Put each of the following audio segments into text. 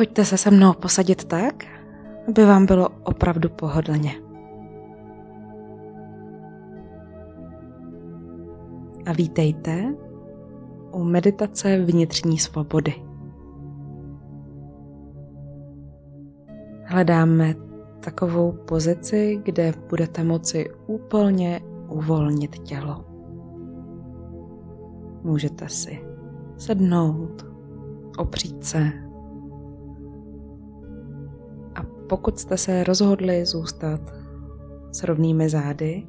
Pojďte se se mnou posadit tak, aby vám bylo opravdu pohodlně. A vítejte u meditace vnitřní svobody. Hledáme takovou pozici, kde budete moci úplně uvolnit tělo. Můžete si sednout, opřít se. Pokud jste se rozhodli zůstat s rovnými zády,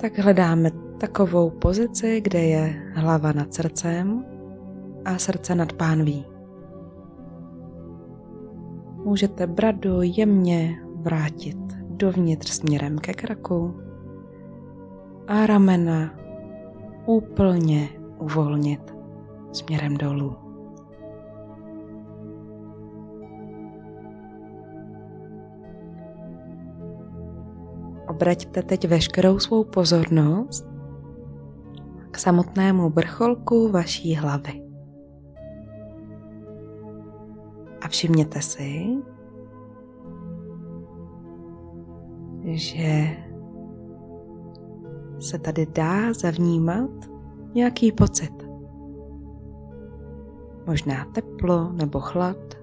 tak hledáme takovou pozici, kde je hlava nad srdcem a srdce nad pánví. Můžete bradu jemně vrátit dovnitř směrem ke kraku a ramena úplně uvolnit směrem dolů. Obraťte teď veškerou svou pozornost k samotnému vrcholku vaší hlavy. A všimněte si, že se tady dá zavnímat nějaký pocit. Možná teplo nebo chlad,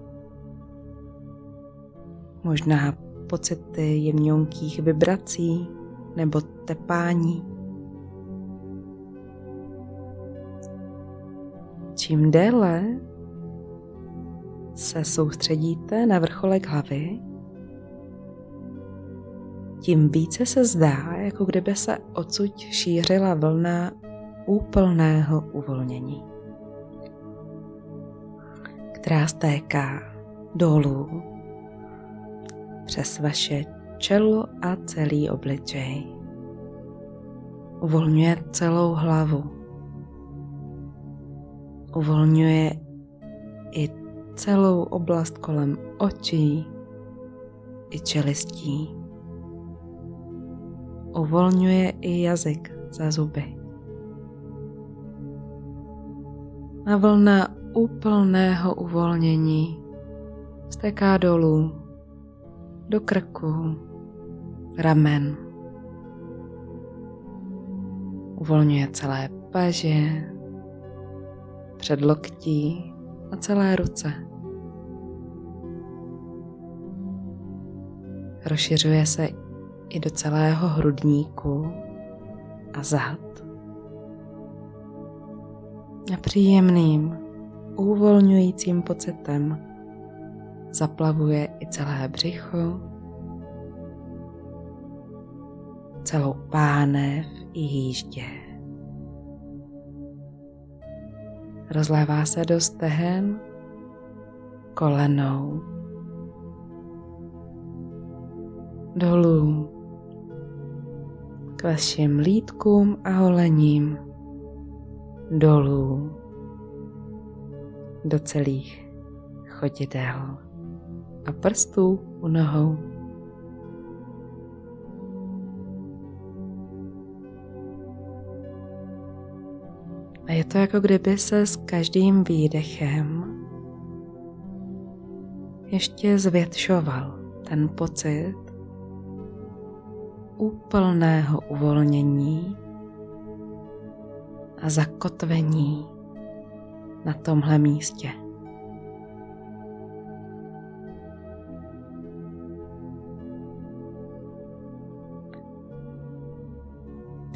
možná pocity jemňonkých vibrací nebo tepání. Čím déle se soustředíte na vrcholek hlavy, tím více se zdá, jako kdyby se odsud šířila vlna úplného uvolnění, která stéká dolů přes vaše čelo a celý obličej. Uvolňuje celou hlavu. Uvolňuje i celou oblast kolem očí i čelistí uvolňuje i jazyk za zuby. A vlna úplného uvolnění stéká dolů, do krku, ramen. Uvolňuje celé paže, předloktí a celé ruce. Rozšiřuje se i do celého hrudníku a zad. A příjemným, uvolňujícím pocitem zaplavuje i celé břicho, celou pánev i jíždě. Rozlévá se do stehen, kolenou, dolů k vašim lítkům a holením dolů do celých chodidel a prstů u nohou. A je to jako kdyby se s každým výdechem ještě zvětšoval ten pocit úplného uvolnění a zakotvení na tomhle místě.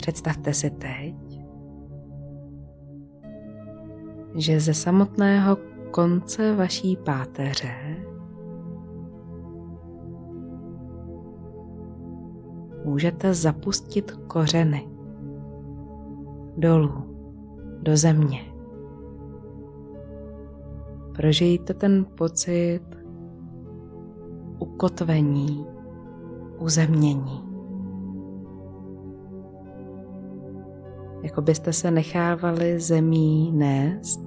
Představte si teď, že ze samotného konce vaší páteře můžete zapustit kořeny dolů do země. Prožijte ten pocit ukotvení, uzemnění. Jako byste se nechávali zemí nést,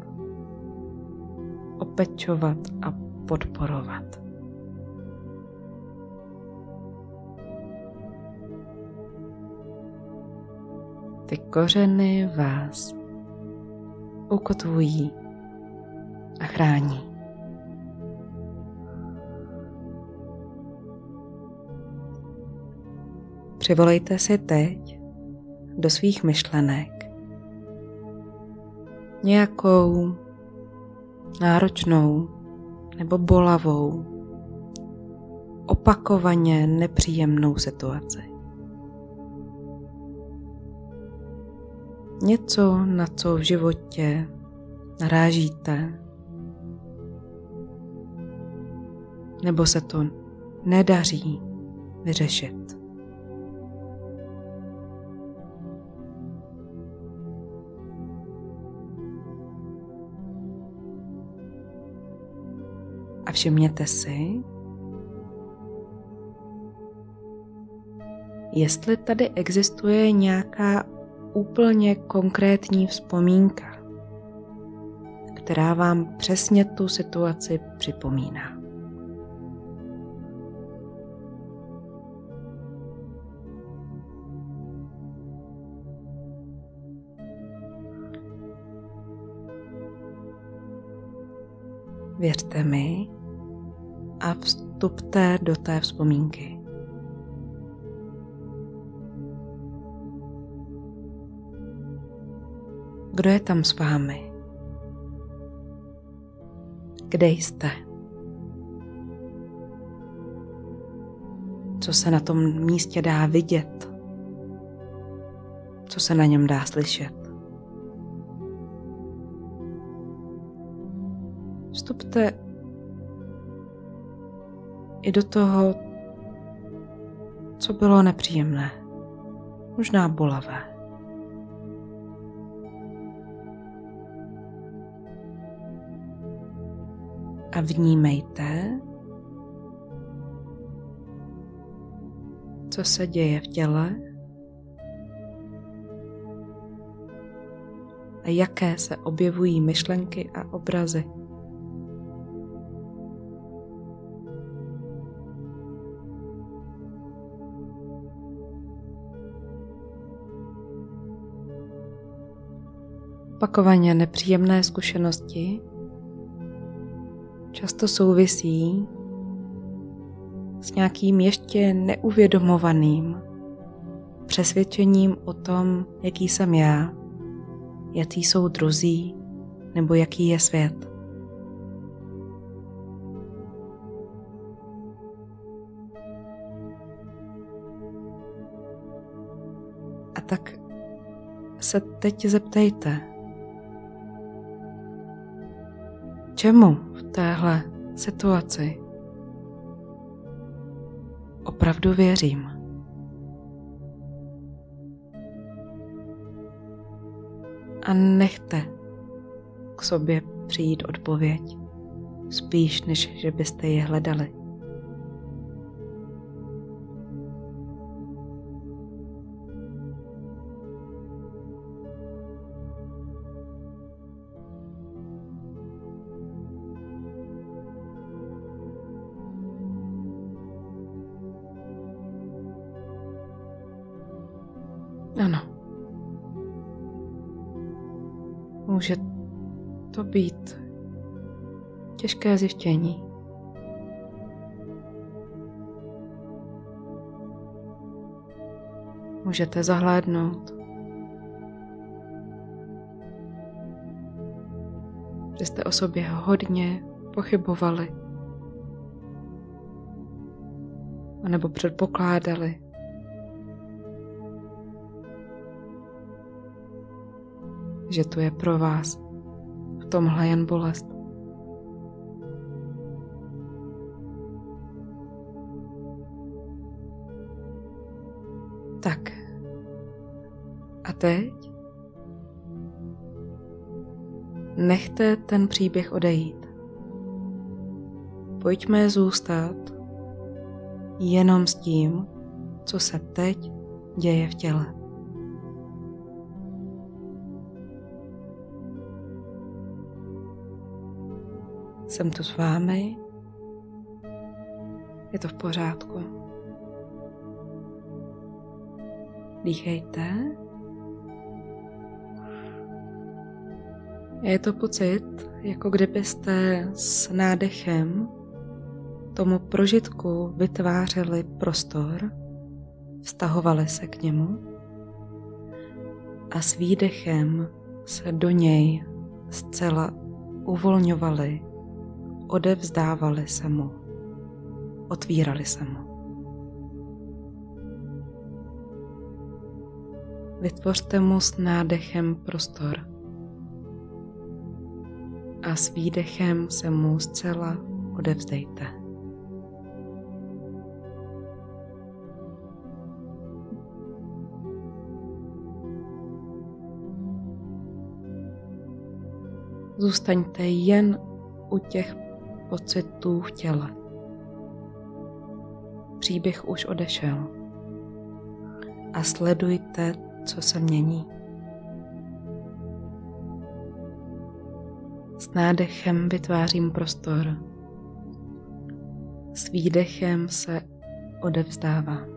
opečovat a podporovat. Ty kořeny vás ukotvují a chrání. Přivolejte si teď do svých myšlenek nějakou náročnou nebo bolavou, opakovaně nepříjemnou situaci. Něco, na co v životě narážíte, nebo se to nedaří vyřešit. A všimněte si, jestli tady existuje nějaká úplně konkrétní vzpomínka, která vám přesně tu situaci připomíná. Věřte mi, a vstupte do té vzpomínky. Kdo je tam s vámi? Kde jste? Co se na tom místě dá vidět? Co se na něm dá slyšet? Vstupte i do toho, co bylo nepříjemné, možná bolavé. A vnímejte, co se děje v těle a jaké se objevují myšlenky a obrazy. Opakovaně nepříjemné zkušenosti často souvisí s nějakým ještě neuvědomovaným přesvědčením o tom, jaký jsem já, jaký jsou druzí nebo jaký je svět. A tak se teď zeptejte, čemu v téhle situaci opravdu věřím. A nechte k sobě přijít odpověď, spíš než že byste je hledali. Ano. Může to být těžké zjištění. Můžete zahlédnout, že jste o sobě hodně pochybovali, anebo předpokládali, že tu je pro vás v tomhle jen bolest. Tak. A teď? Nechte ten příběh odejít. Pojďme zůstat jenom s tím, co se teď děje v těle. Jsem tu s vámi. Je to v pořádku. Dýchejte. Je to pocit, jako kdybyste s nádechem tomu prožitku vytvářeli prostor, vztahovali se k němu a s výdechem se do něj zcela uvolňovali, odevzdávali se mu, otvírali se mu. Vytvořte mu s nádechem prostor a s výdechem se mu zcela odevzdejte. Zůstaňte jen u těch pocitů v těle. Příběh už odešel a sledujte, co se mění. S nádechem vytvářím prostor. S výdechem se odevzdávám.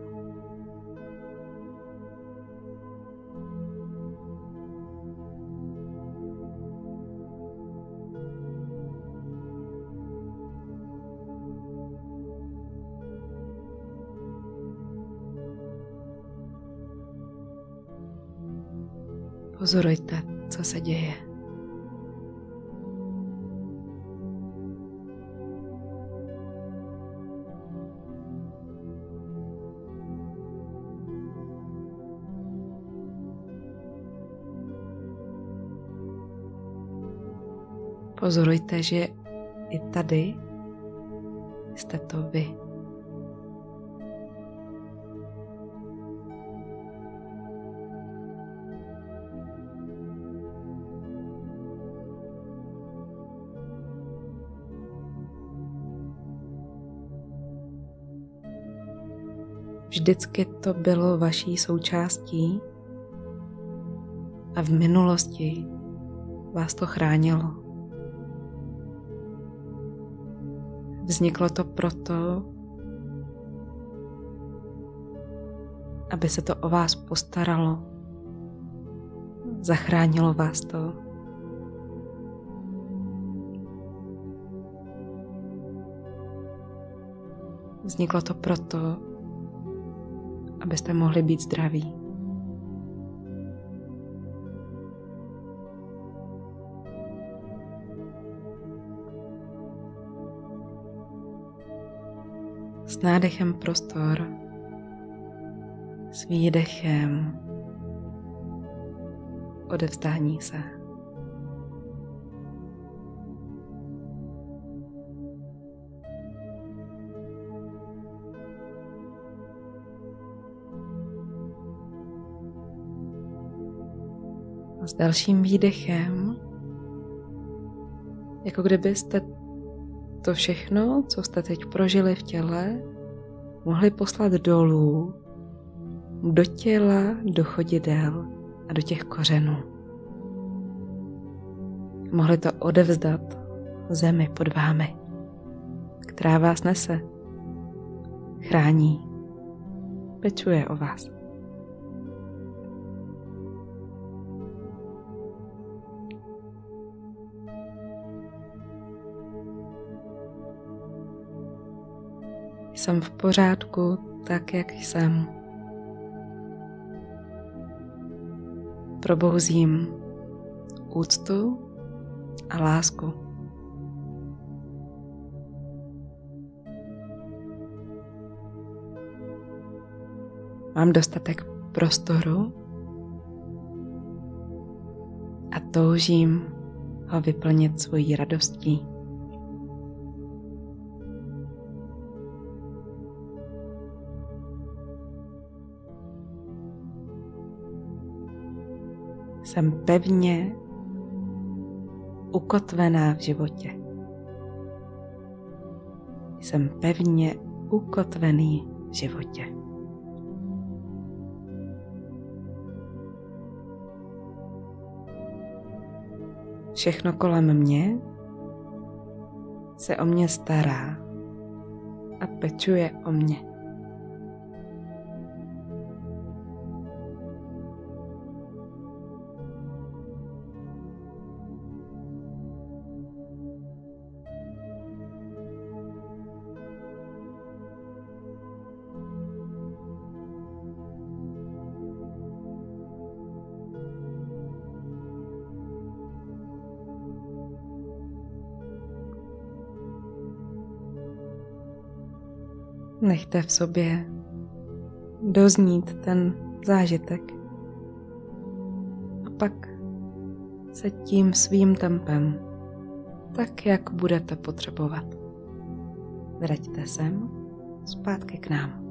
Pozorujte, co se děje. Pozorujte, že i tady jste to vy. Vždycky to bylo vaší součástí a v minulosti vás to chránilo. Vzniklo to proto, aby se to o vás postaralo. Zachránilo vás to. Vzniklo to proto, abyste mohli být zdraví. S nádechem prostor, s výdechem odevzdání se. S dalším výdechem, jako kdybyste to všechno, co jste teď prožili v těle, mohli poslat dolů, do těla, do chodidel a do těch kořenů. Mohli to odevzdat zemi pod vámi, která vás nese, chrání, pečuje o vás. Jsem v pořádku tak, jak jsem. Probouzím úctu a lásku. Mám dostatek prostoru a toužím ho vyplnit svojí radostí. Jsem pevně ukotvená v životě. Jsem pevně ukotvený v životě. Všechno kolem mě se o mě stará a pečuje o mě. Nechte v sobě doznít ten zážitek. A pak se tím svým tempem, tak jak budete potřebovat. Vraťte sem zpátky k nám.